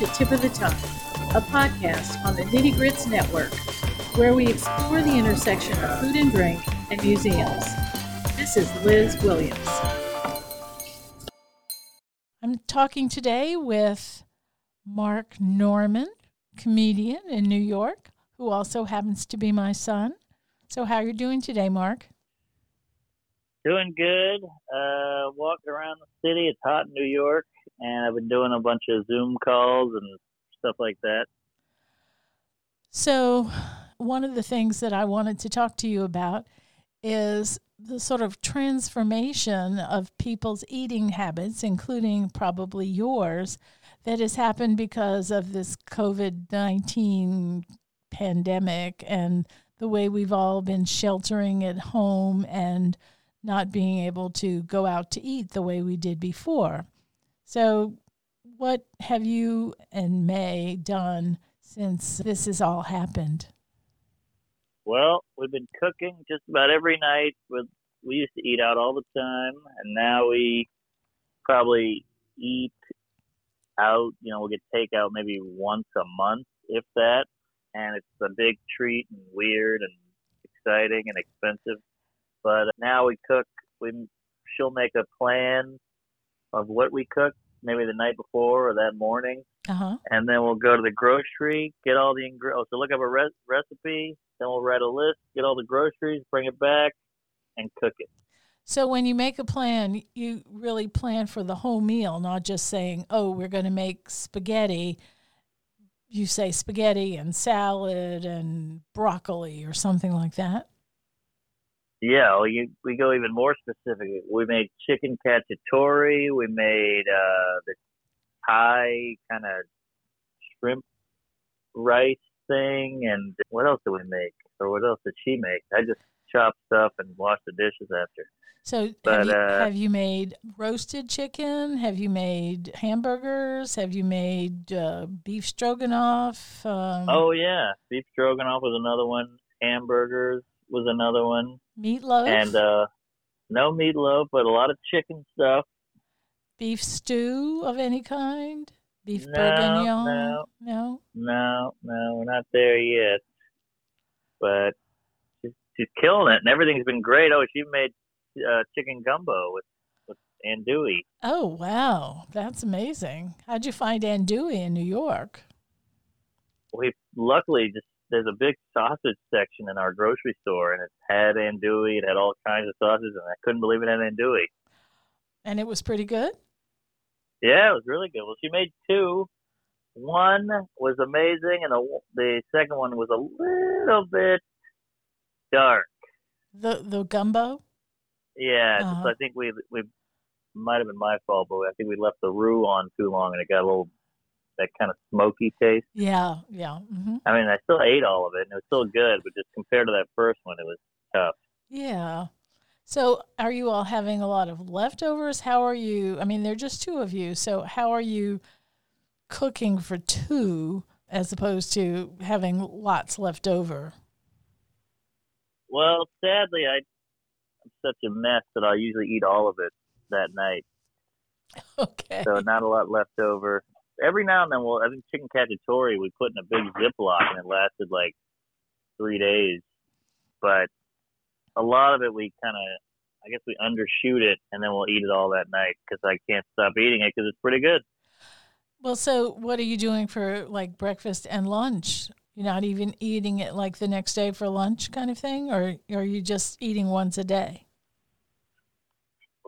Welcome to Tip of the Tongue, a podcast on the Nitty Grits Network, where we explore the intersection of food and drink and museums. This is Liz Williams. I'm talking today with Mark Norman, comedian in New York, who also happens to be my son. So, how are you doing today, Mark? Doing good. Uh, walking around the city. It's hot in New York, and I've been doing a bunch of Zoom calls and stuff like that. So, one of the things that I wanted to talk to you about is the sort of transformation of people's eating habits, including probably yours, that has happened because of this COVID 19 pandemic and the way we've all been sheltering at home and not being able to go out to eat the way we did before. So, what have you and May done since this has all happened? Well, we've been cooking just about every night. With we used to eat out all the time, and now we probably eat out. You know, we'll get takeout maybe once a month, if that. And it's a big treat and weird and exciting and expensive. But now we cook. We she'll make a plan of what we cook, maybe the night before or that morning, uh-huh. and then we'll go to the grocery, get all the ingredients. Oh, so look up a re- recipe, then we'll write a list, get all the groceries, bring it back, and cook it. So when you make a plan, you really plan for the whole meal, not just saying, "Oh, we're going to make spaghetti." You say spaghetti and salad and broccoli or something like that. Yeah, well, you, we go even more specific. We made chicken cacciatore. We made uh, the Thai kind of shrimp rice thing, and what else did we make? Or what else did she make? I just chopped stuff and washed the dishes after. So, But, have, you, uh, have you made roasted chicken? Have you made hamburgers? Have you made uh, beef stroganoff? Um, Oh yeah, beef stroganoff was another one. Hamburgers was another one, meatloaf, and uh, no meatloaf, but a lot of chicken stuff. beef stew of any kind, beef No, bourguignon. no. no. No, no, we're not there yet. But she's, she's killing it, and everything's been great. Oh, she made uh, chicken gumbo with with andouille. Oh wow, that's amazing. How'd you find andouille in New York? We luckily just there's a big sausage section in our grocery store, and it had andouille. It had all kinds of sausages, and I couldn't believe it had andouille. And it was pretty good. Yeah, it was really good. Well, she made two. One was amazing, and the the second one was a little bit dark. The the gumbo. Yeah, Uh-huh. I think we we might have been my fault, but I think we left the roux on too long, and it got a little that kind of smoky taste. Yeah, yeah. hmm I mean, I still ate all of it, and it was still good, but just compared to that first one, it was tough. Yeah. So, are you all having a lot of leftovers? How are you? I mean, there are just two of you. So, how are you cooking for two as opposed to having lots left over? Well, sadly, I I'm such a mess that I usually eat all of it that night, Okay. so not a lot left over. Every now and then, we'll I think chicken cacciatore we put in a big Ziploc, and it lasted like three days. But a lot of it, we kind of, I guess, we undershoot it, and then we'll eat it all that night because I can't stop eating it because it's pretty good. Well, so what are you doing for like breakfast and lunch? You're not even eating it like the next day for lunch kind of thing? Or are you just eating once a day?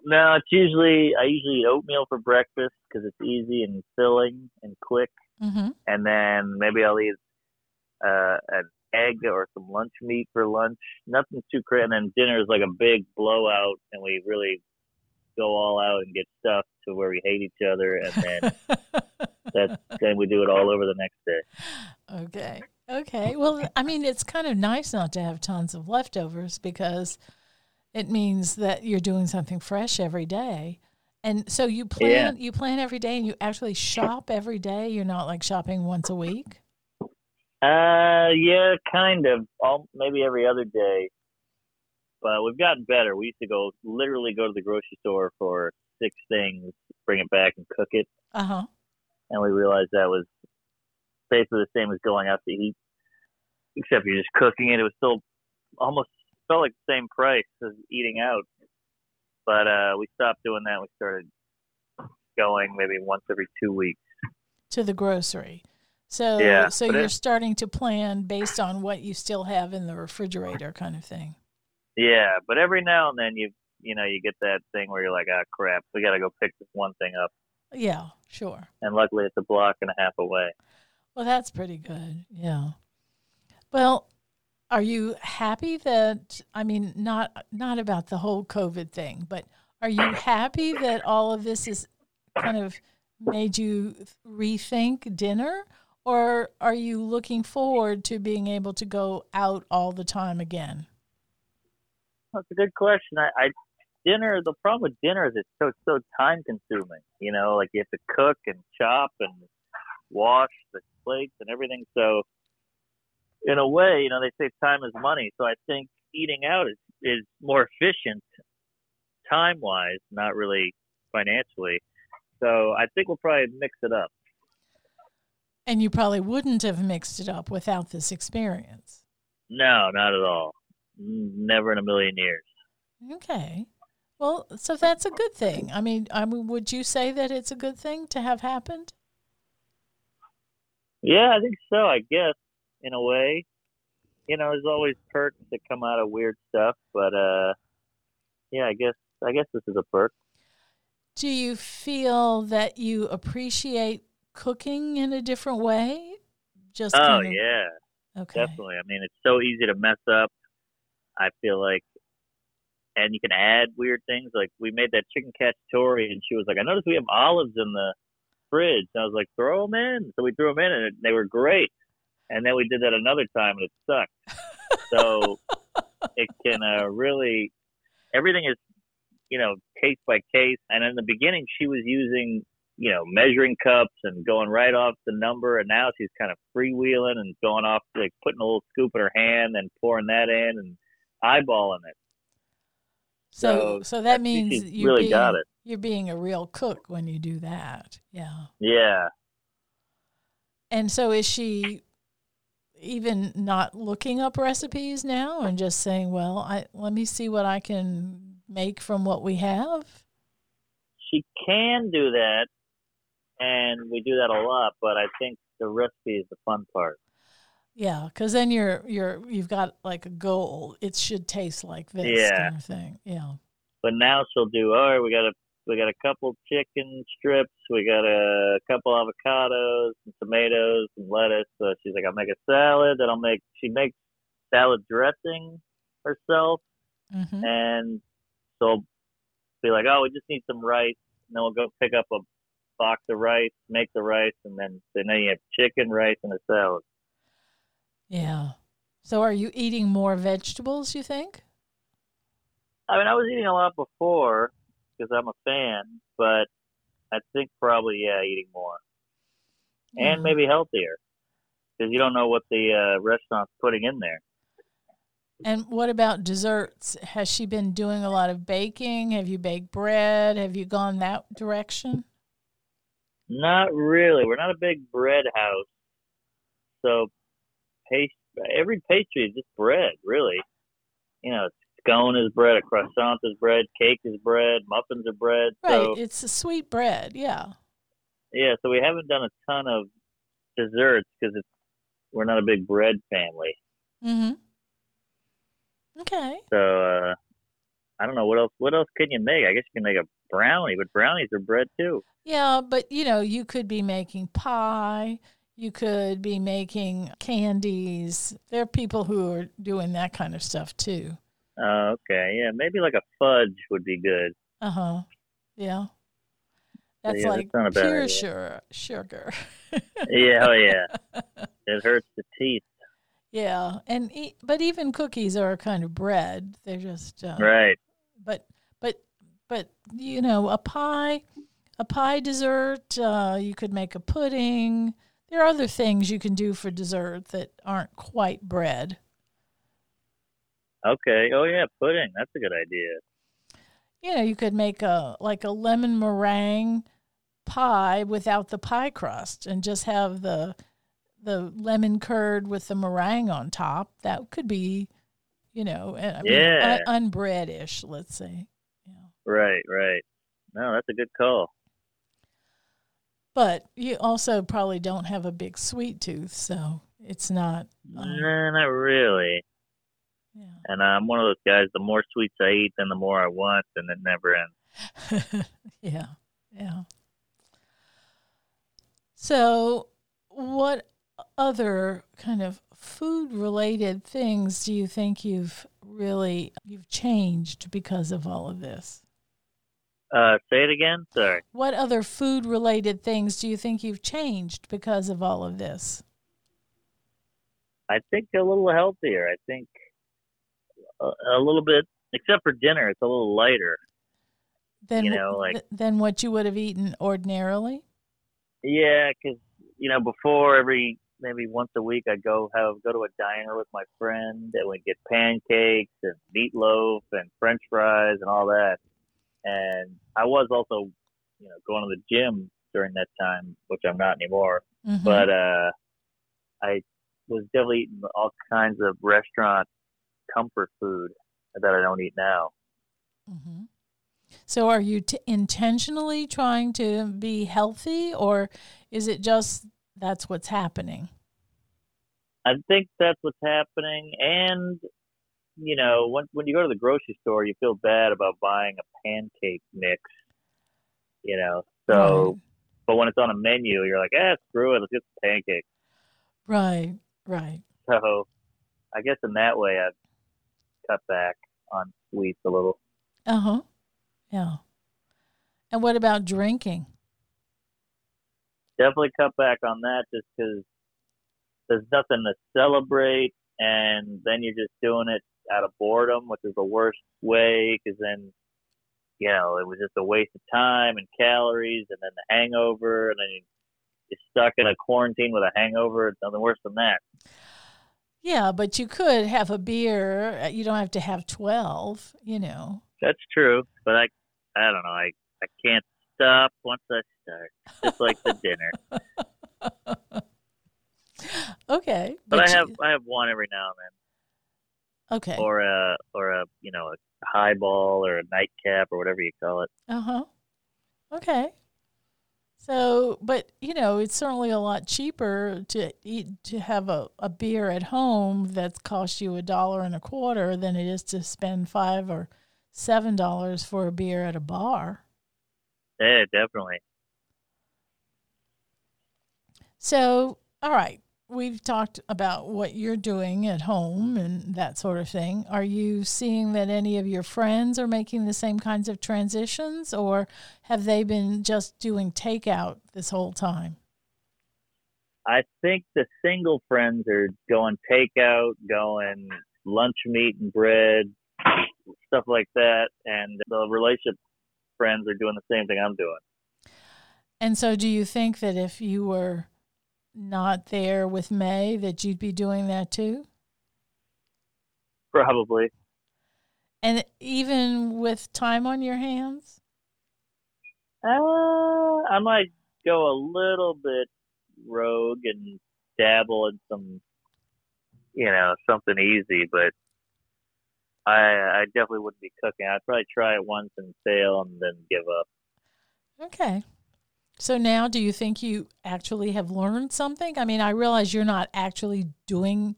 No, it's usually I usually eat oatmeal for breakfast because it's easy and filling and quick, Mm-hmm. and then maybe I'll eat uh, an egg or some lunch meat for lunch. Nothing too crazy. And then dinner is like a big blowout, and we really go all out and get stuff to where we hate each other, and then that then we do it all over the next day. Okay. Okay. Well, I mean, it's kind of nice not to have tons of leftovers because it means that you're doing something fresh every day. And so you plan you plan every day and you actually shop every day. You're not like shopping once a week. Uh, yeah, kind of. All maybe every other day, but we've gotten better. We used to go literally go to the grocery store for six things, bring it back and cook it. Uh huh. and we realized that was basically the same as going out to eat, except you're just cooking it. It was still almost felt like the same price as eating out. But uh, we stopped doing that. We started going maybe once every two weeks. to the grocery. So Yeah, so you're it- starting to plan based on what you still have in the refrigerator kind of thing. Yeah, but every now and then you you know you get that thing where you're like, ah, crap, we got to go pick this one thing up, Yeah, sure. and luckily it's a block and a half away. Well, that's pretty good. Yeah. Well, are you happy that I mean not not about the whole COVID thing, but are you happy that all of this is kind of made you rethink dinner or are you looking forward to being able to go out all the time again? That's a good question. I, I dinner. The problem with dinner is it's so so time consuming. You know, like you have to cook and chop and wash the plates and everything. So, in a way, you know, they say time is money. So I think eating out is is more efficient time wise, not really financially. So I think we'll probably mix it up. And you probably wouldn't have mixed it up without this experience. No, not at all. Never in a million years. Okay. Well, so that's a good thing. I mean, I mean, would you say that it's a good thing to have happened? Yeah, I think so. I guess in a way, you know, there's always perks that come out of weird stuff, but uh, yeah, I guess I guess this is a perk. Do you feel that you appreciate cooking in a different way? Just Oh kind of, yeah, okay. definitely. I mean, it's so easy to mess up. I feel like, and you can add weird things. Like we made that chicken cacciatore, and she was like, "I noticed we have olives in the fridge." And I was like, "Throw them in." So we threw them in, and they were great. And then we did that another time, and it sucked. so it can uh, really everything is you know case by case and in the beginning she was using you know measuring cups and going right off the number and now she's kind of freewheeling and going off like putting a little scoop in her hand and pouring that in and eyeballing it So, So, so that means you're really being, got it. you're being a real cook when you do that. Yeah. yeah And so is she even not looking up recipes now and just saying, "Well, I let me see what I can make from what we have"? she can do that and we do that a lot but i think the recipe is the fun part Yeah, because then you're you're you've got like a goal. It should taste like this Yeah. kind of thing. Yeah. but now she'll do all right we got a we got a couple chicken strips we got a couple avocados and tomatoes and lettuce so she's like i'll make a salad then i'll make she makes salad dressing herself Mm-hmm. and she'll be like oh we just need some rice and then we'll go pick up a box of rice make the rice and then then you have chicken rice and a salad Yeah. So are you eating more vegetables? You think? i mean i was eating a lot before because i'm a fan but i think probably yeah eating more and Mhm. maybe healthier because you don't know what the uh, restaurant's putting in there. And what about desserts? Has she been doing a lot of baking? Have you baked bread? Have you gone that direction? Not really. We're not a big bread house, so paste every pastry is just bread, really. You know, scone is bread, a croissant is bread, cake is bread, muffins are bread. Right. So it's a sweet bread. Yeah. yeah, so we haven't done a ton of desserts because it's we're not a big bread family. Mm-hmm. Okay. So uh, I don't know what else. What else can you make? I guess you can make a brownie, but brownies are bread too. Yeah, but you know, you could be making pie. You could be making candies. There are people who are doing that kind of stuff too. Oh, okay. Yeah, maybe like a fudge would be good. Uh huh. Yeah. That's yeah, like bad pure sugar. Sugar. Yeah, oh yeah. It hurts the teeth. yeah, and e- but even cookies are a kind of bread. They're just uh, Right. But but but you know, a pie, a pie dessert. Uh, you could make a pudding. There are other things you can do for dessert that aren't quite bread. Okay. Oh yeah, pudding. That's a good idea. you know, you could make a like a lemon meringue pie without the pie crust and just have the the lemon curd with the meringue on top. That could be, you know, I mean, Yeah. un- unbreadish, let's say. Yeah. Right, right. No, that's a good call. But you also probably don't have a big sweet tooth, so it's not. um, Nah, not really. Yeah. And I'm one of those guys. The more sweets I eat, then the more I want, and it never ends. yeah, yeah. So, what other kind of food-related things do you think you've really you've changed because of all of this? Uh, say it again. Sorry. What other food-related things do you think you've changed because of all of this? I think a little healthier. I think a, a little bit, except for dinner, it's a little lighter. Than You know, like- than what you would have eaten ordinarily. Yeah, because you know, before every maybe once a week, I'd go have go to a diner with my friend, and we'd get pancakes and meatloaf and French fries and all that. And I was also, you know, going to the gym during that time, which I'm not anymore. Mhm. But uh, I was definitely eating all kinds of restaurant comfort food that I don't eat now. Mm-hmm. So, are you t- intentionally trying to be healthy, or is it just that's what's happening? I think that's what's happening. And, you know, when, when you go to the grocery store, you feel bad about buying a pancake mix, you know. So, but when it's on a menu, you're like, eh, screw it, let's get some pancakes. right, right. So, I guess in that way, I've cut back on sweets a little. Uh huh. Yeah. And what about drinking? Definitely cut back on that just because there's nothing to celebrate. And then you're just doing it out of boredom, which is the worst way because then you know, it was just a waste of time and calories and then the hangover and then you- you're stuck in a quarantine with a hangover. It's nothing worse than that. Yeah, but you could have a beer. uh, You don't have to have twelve. You know. That's true. But I I don't know, I, I can't stop once I start. Just like the dinner. okay, But I you- have I have one every now and then. okay. Or a or a you know, a highball or a nightcap or whatever you call it. Uh huh. Okay. So, but you know, it's certainly a lot cheaper to eat to have a, a beer at home that's cost you a dollar and a quarter than it is to spend five or seven dollars for a beer at a bar. Yeah, definitely. So, all right, we've talked about what you're doing at home and that sort of thing. Are you seeing that any of your friends are making the same kinds of transitions, or have they been just doing takeout this whole time? I think the single friends are going takeout, going lunch meat and bread, stuff like that, and the relationship friends are doing the same thing I'm doing. And so, do you think that if you were not there with May, that you'd be doing that too? Probably. And even with time on your hands? Uh, I might go a little bit rogue and dabble in some, you know, something easy, but I I definitely wouldn't be cooking. I'd probably try it once and fail and then give up. Okay. So now, do you think you actually have learned something? I mean, I realize you're not actually doing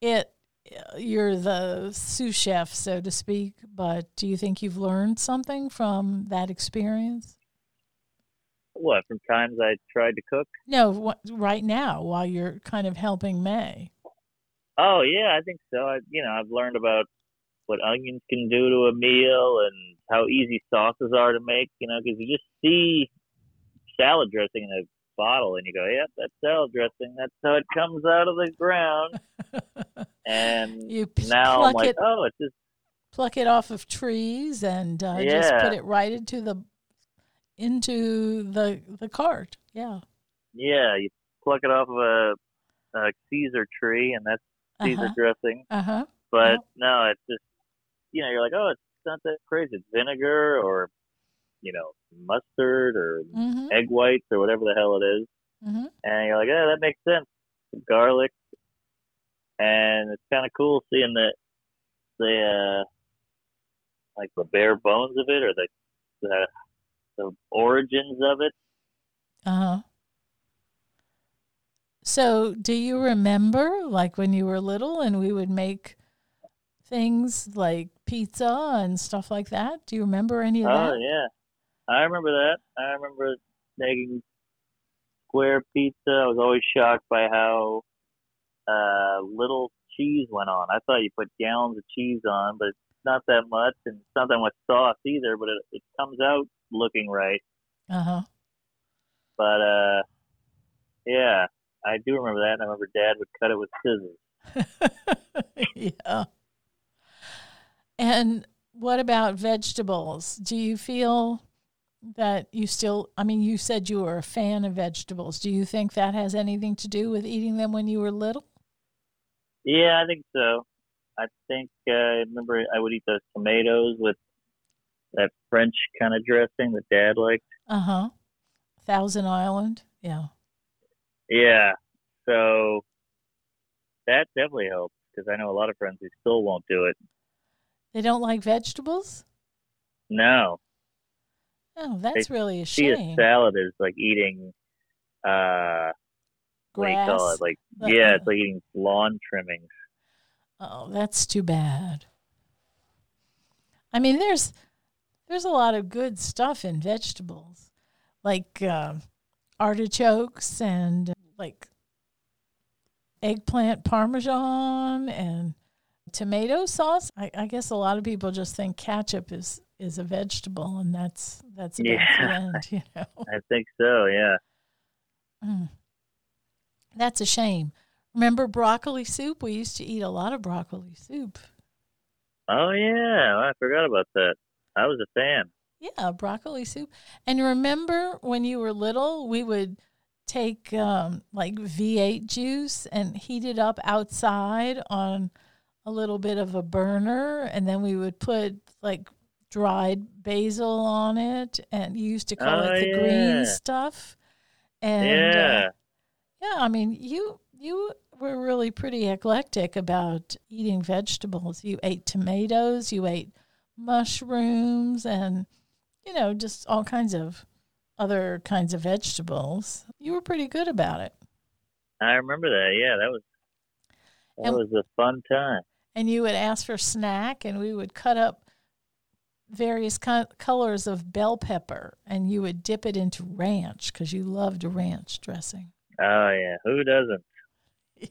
it. Uh, you're the sous chef, so to speak. But do you think you've learned something from that experience? What from times I tried to cook? No, what, right now, while you're kind of helping May. Oh yeah, I think so. I, you know, I've learned about what onions can do to a meal and how easy sauces are to make. You know, because you just see salad dressing in a bottle and you go, "Yep, that's salad dressing. That's how it comes out of the ground." And you p- now I'm like, it, "Oh, it's just pluck it off of trees, and uh, just put it right into the into the the cart. Yeah. yeah." You pluck it off of a, a Caesar tree, and that's Caesar Uh-huh. dressing. Uh-huh. But Yep. no, it's just you know, you're like, "Oh, it's not that crazy. It's vinegar or you know, mustard or Mm-hmm. egg whites or whatever the hell it is. Mm-hmm. And you're like, yeah, that makes sense. Garlic, and it's kind of cool seeing the the uh, like the bare bones of it or the the the origins of it. Uh huh. So, do you remember, like when you were little, and we would make things like pizza and stuff like that? Do you remember any of Oh that? yeah, I remember that. I remember making square pizza. I was always shocked by how uh, little cheese went on. I thought you put gallons of cheese on, but it's not that much, and it's not that much sauce either. But it, it comes out looking right. Uh huh. But uh, yeah, I do remember that. And I remember Dad would cut it with scissors. yeah. And what about vegetables? Do you feel that you still, I mean, you said you were a fan of vegetables. Do you think that has anything to do with eating them when you were little? Yeah, I think so. I think uh, I remember I would eat those tomatoes with that French kind of dressing that Dad liked. Uh huh. Thousand Island. Yeah. Yeah, so that definitely helps because I know a lot of friends who still won't do it. They don't like vegetables? No, Oh, that's really a see a salad is like eating uh what do you call Grass. it? Like Uh, yeah, it's like eating lawn trimmings. Oh, that's too bad. I mean, there's there's a lot of good stuff in vegetables, like uh, artichokes and like eggplant parmesan and tomato sauce. I, I guess a lot of people just think ketchup is is a vegetable, and that's that's about Yeah. end. You know, I think so. Yeah. Mm. that's a shame. Remember broccoli soup? We used to eat a lot of broccoli soup. Oh yeah, I forgot about that. I was a fan. Yeah, broccoli soup. And remember when you were little, we would take um, like V8 juice and heat it up outside on a little bit of a burner, and then we would put like dried basil on it, and you used to call Oh, it the yeah. green stuff. And yeah. uh, yeah, I mean, you you were really pretty eclectic about eating vegetables. You ate tomatoes, you ate mushrooms, and you know, just all kinds of other kinds of vegetables. You were pretty good about it. I remember that. Yeah, that was that And- was a fun time. And you would ask for snack, and we would cut up various co- colors of bell pepper, and you would dip it into ranch because you loved ranch dressing. Oh yeah, who doesn't?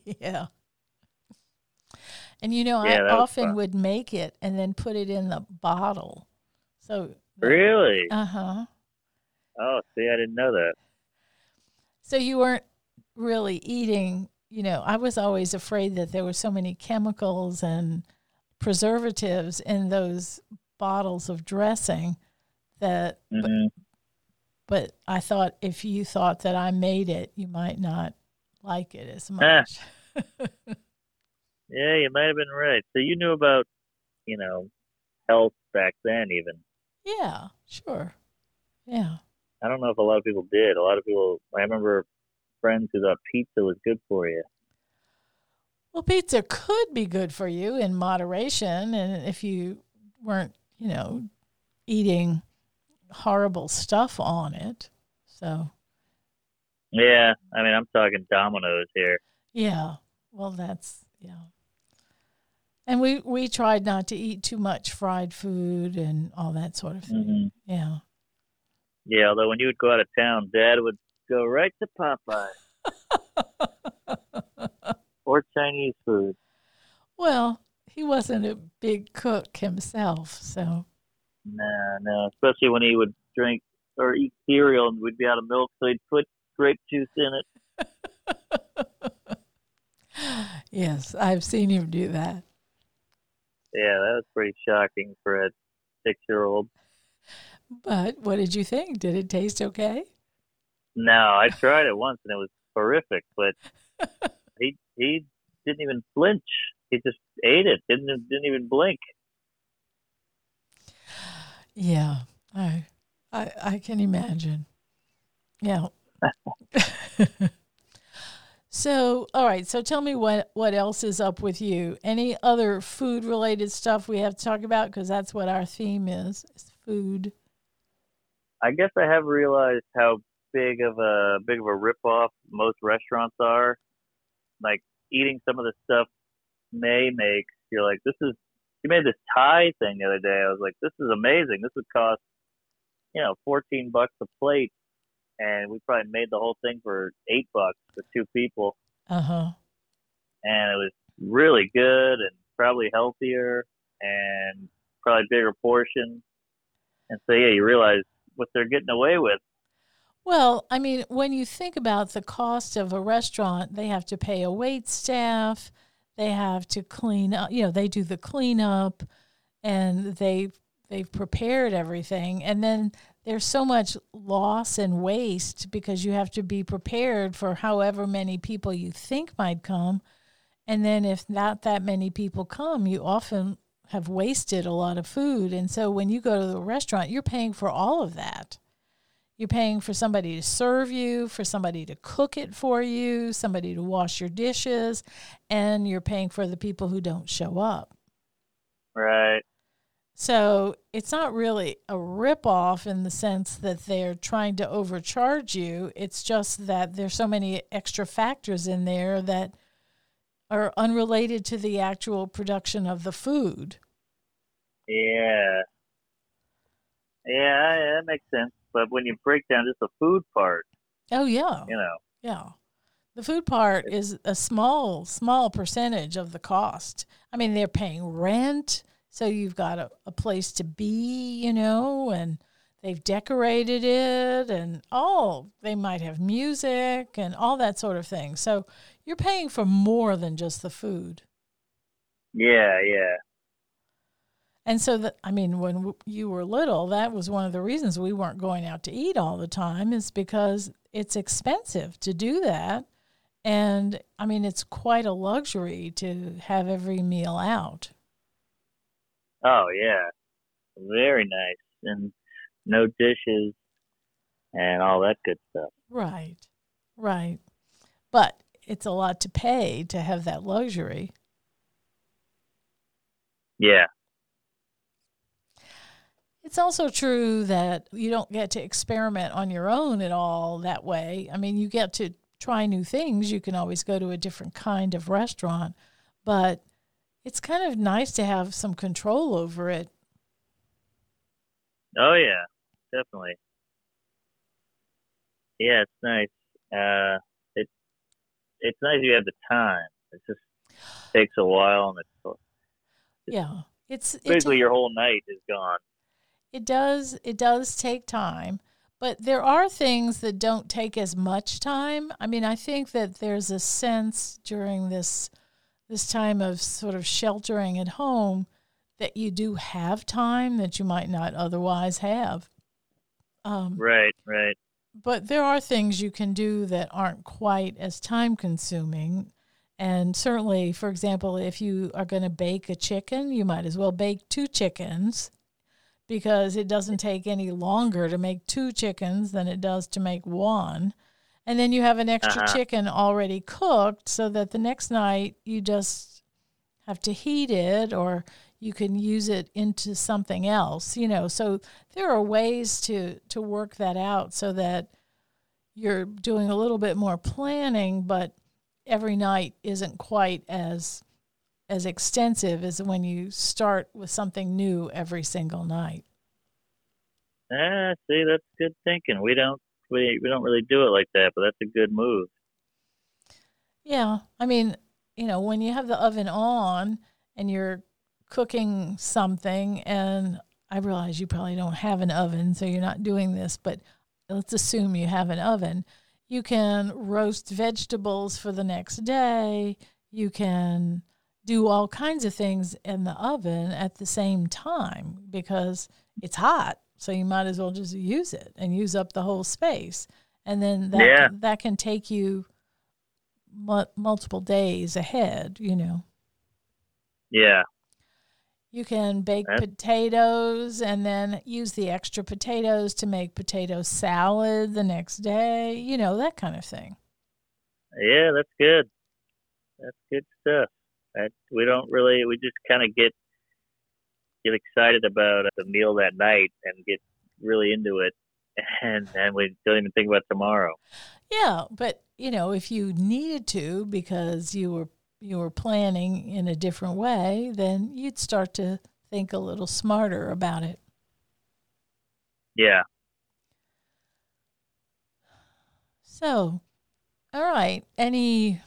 yeah. And you know, Yeah, I often would make it and then put it in the bottle. So Really? Uh huh. Oh, see, I didn't know that. So you weren't really eating. You know, I was always afraid that there were so many chemicals and preservatives in those bottles of dressing that. But, hmm but I thought if you thought that I made it, you might not like it as Ah. much. Yeah, you might have been right. So you knew about, you know, health back then. Even yeah. Sure. Yeah. I don't know if a lot of people did. A lot of people. I remember friends who thought pizza was good for you. Well, pizza could be good for you in moderation, and if you weren't, you know, eating horrible stuff on it. So, Yeah, I mean, I'm talking Domino's here. yeah. Well, that's yeah. And we we tried not to eat too much fried food and all that sort of thing. hmm Yeah. Yeah, although when you would go out of town, Dad would go right to Popeye or Chinese food. well, he wasn't a big cook himself, so No, no, especially when he would drink or eat cereal and we'd be out of milk, so he'd put grape juice in it. yes, I've seen him do that. Yeah, that was pretty shocking for a six-year-old. But what did you think? Did it taste okay? No, I tried it once and it was horrific, but he he didn't even flinch. He just ate it. Didn't didn't even blink. Yeah, I I, I can imagine. Yeah. so, all right. So, tell me what what else is up with you? Any other food related stuff we have to talk about? Because that's what our theme is: is food. I guess I have realized how big of a big of a ripoff most restaurants are. Like eating some of the stuff May makes, you're like, this is. You made this Thai thing the other day. I was like, this is amazing. This would cost, you know, fourteen bucks a plate, and we probably made the whole thing for eight bucks for two people. Uh huh. And it was really good and probably healthier and probably bigger portion. And so yeah, you realize what they're getting away with. Well, I mean, when you think about the cost of a restaurant, they have to pay a wait staff, they have to clean up, you know, they do the cleanup and they they've prepared everything and then there's so much loss and waste because you have to be prepared for however many people you think might come. And then if not that many people come, you often have wasted a lot of food. And so when you go to the restaurant, you're paying for all of that. You're paying for somebody to serve you, for somebody to cook it for you, somebody to wash your dishes, and you're paying for the people who don't show up. Right. So it's not really a ripoff in the sense that they're trying to overcharge you. It's just that there's so many extra factors in there that are unrelated to the actual production of the food. Yeah. Yeah, yeah, that makes sense. But when you break down just the food part, Oh yeah. you know, Yeah. The food part is a small, small percentage of the cost. I mean, they're paying rent, so you've got a, a place to be, you know, and they've decorated it and all. They might have music and all that sort of thing. So you're paying for more than just the food. yeah, yeah. And so that I mean, when w- you were little, that was one of the reasons we weren't going out to eat all the time, is because it's expensive to do that. And I mean, it's quite a luxury to have every meal out. Oh yeah, very nice, and no dishes, and all that good stuff. Right, right. But it's a lot to pay to have that luxury. Yeah, It's also true that you don't get to experiment on your own at all that way. I mean, you get to try new things. You can always go to a different kind of restaurant, but it's kind of nice to have some control over it. oh yeah, definitely. Yeah, it's nice. Uh, it it's nice you have the time. It just takes a while, and it's Yeah. It's it's basically your whole night is gone. It does it does take time, but there are things that don't take as much time. I mean, I think that there's a sense during this this time of sort of sheltering at home that you do have time that you might not otherwise have. Um, Right, right. but there are things you can do that aren't quite as time consuming. And certainly, for example, if you are going to bake a chicken, you might as well bake two chickens because it doesn't take any longer to make two chickens than it does to make one. And then you have an extra Uh-huh. chicken already cooked so that the next night you just have to heat it or you can use it into something else, you know. So there are ways to to work that out so that you're doing a little bit more planning, but every night isn't quite as as extensive as when you start with something new every single night. Ah, see, that's good thinking. We don't we we don't really do it like that, but that's a good move. Yeah, I mean, you know, when you have the oven on and you're cooking something, and I realize you probably don't have an oven, so you're not doing this, but let's assume you have an oven. You can roast vegetables for the next day. You can do all kinds of things in the oven at the same time because it's hot. So you might as well just use it and use up the whole space. And then that Yeah. that can take you mu- multiple days ahead, you know. Yeah. You can bake potatoes and then use the extra potatoes to make potato salad the next day, you know, that kind of thing. Yeah, that's good. That's good stuff. We don't really, we just kind of get get excited about the meal that night and get really into it, and then we don't even think about tomorrow. Yeah, but you know, if you needed to because you were you were planning in a different way, then you'd start to think a little smarter about it. Yeah. So, all right. Any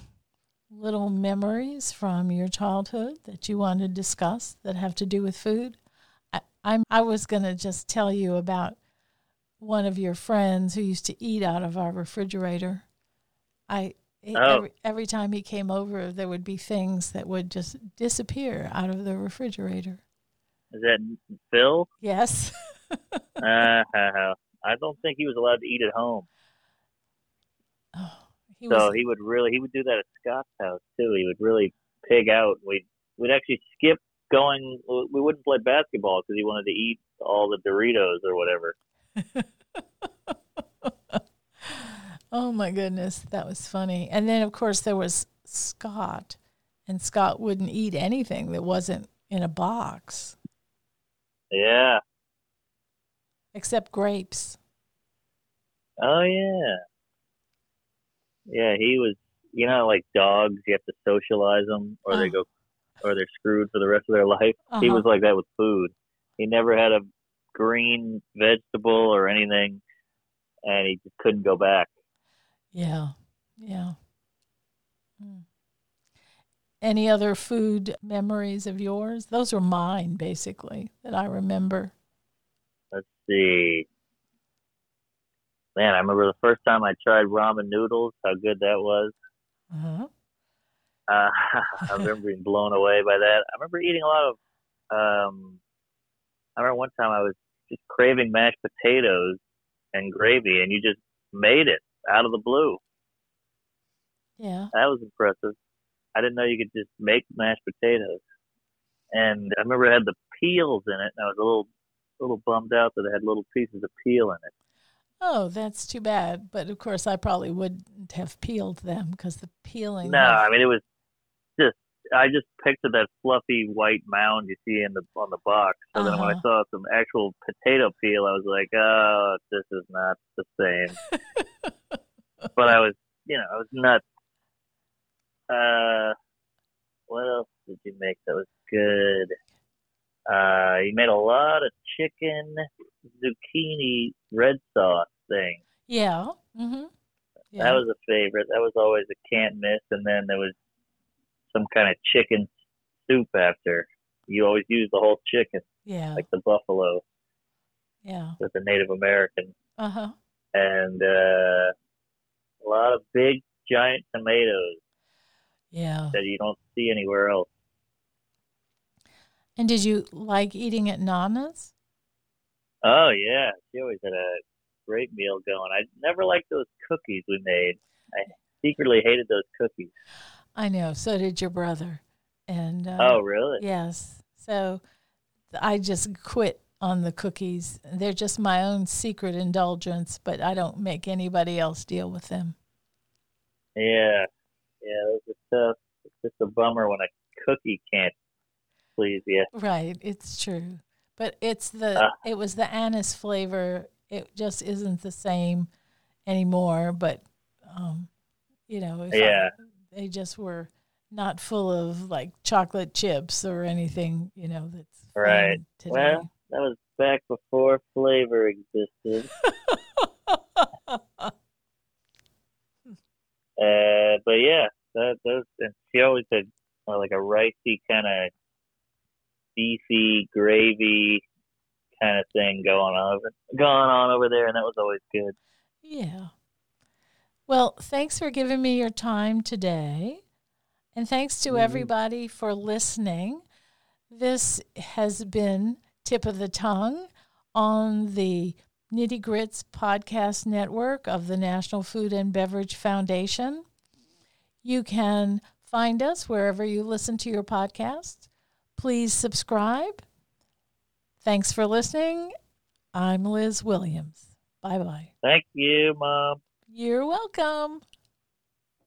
little memories from your childhood that you want to discuss that have to do with food? I, I'm I was going to just tell you about one of your friends who used to eat out of our refrigerator. I oh. every, every time he came over, there would be things that would just disappear out of the refrigerator. Is that Phil? Yes. uh, I don't think he was allowed to eat at home. Oh, he so was, he would really he would do that at Scott's house too. He would really pig out. We'd we'd actually skip going. We wouldn't play basketball because he wanted to eat all the Doritos or whatever. oh my goodness, that was funny. And then of course there was Scott, and Scott wouldn't eat anything that wasn't in a box. Yeah. Except grapes. Oh yeah. Yeah, he was. You know, like dogs, you have to socialize them, or they oh. go, or they're screwed for the rest of their life. Uh-huh. He was like that with food. He never had a green vegetable or anything, and he just couldn't go back. Yeah, yeah. Hmm. Any other food memories of yours? Those are mine, basically, that I remember. Let's see. Man, I remember the first time I tried ramen noodles, how good that was. Uh-huh. Uh, I remember being blown away by that. I remember eating a lot of. Um, I remember one time I was just craving mashed potatoes and gravy, and you just made it out of the blue. Yeah, that was impressive. I didn't know you could just make mashed potatoes. And I remember it had the peels in it, and I was a little, little bummed out that it had little pieces of peel in it. Oh, that's too bad. But of course, I probably wouldn't have peeled them because the peeling. No, I mean it was just. I just pictured that fluffy white mound you see in the on the box. So uh-huh. then when I uh-huh. saw some actual potato peel, I was like, "Oh, this is not the same." but I was, you know, I was nuts uh, what else did you make that was good? Uh, you made a lot of chicken zucchini red sauce thing. Yeah. Mm-hmm. yeah. That was a favorite. That was always a can't miss. And then there was some kind of chicken soup after. You always use the whole chicken. Yeah. Like the buffalo. Yeah. With the Native American. Uh huh. And uh, a lot of big giant tomatoes. Yeah. That you don't see anywhere else. And did you like eating at Nana's? Oh yeah, she always had a great meal going. I never liked those cookies we made. I secretly hated those cookies. I know. So did your brother. And uh, oh, really? Yes. So I just quit on the cookies. They're just my own secret indulgence, but I don't make anybody else deal with them. Yeah, yeah, are tough. It's just a bummer when a cookie can't please you. Right, it's true. But it's the uh, it was the anise flavor. It just isn't the same anymore. But um, you know, yeah, I, they just were not full of like chocolate chips or anything. You know, that's right. Well, that was back before flavor existed. Uh, but yeah, that those and she always had uh, like a ricey kind of beefy gravy kind of thing going on over going on over there, and that was always good. Yeah. Well, thanks for giving me your time today. And thanks to mm-hmm. everybody for listening. This has been Tip of the Tongue on the Nitty Grits Podcast Network of the National Food and Beverage Foundation. You can find us wherever you listen to your podcasts. Please subscribe. Thanks for listening. I'm Liz Williams. Bye bye. Thank you, Mom. You're welcome.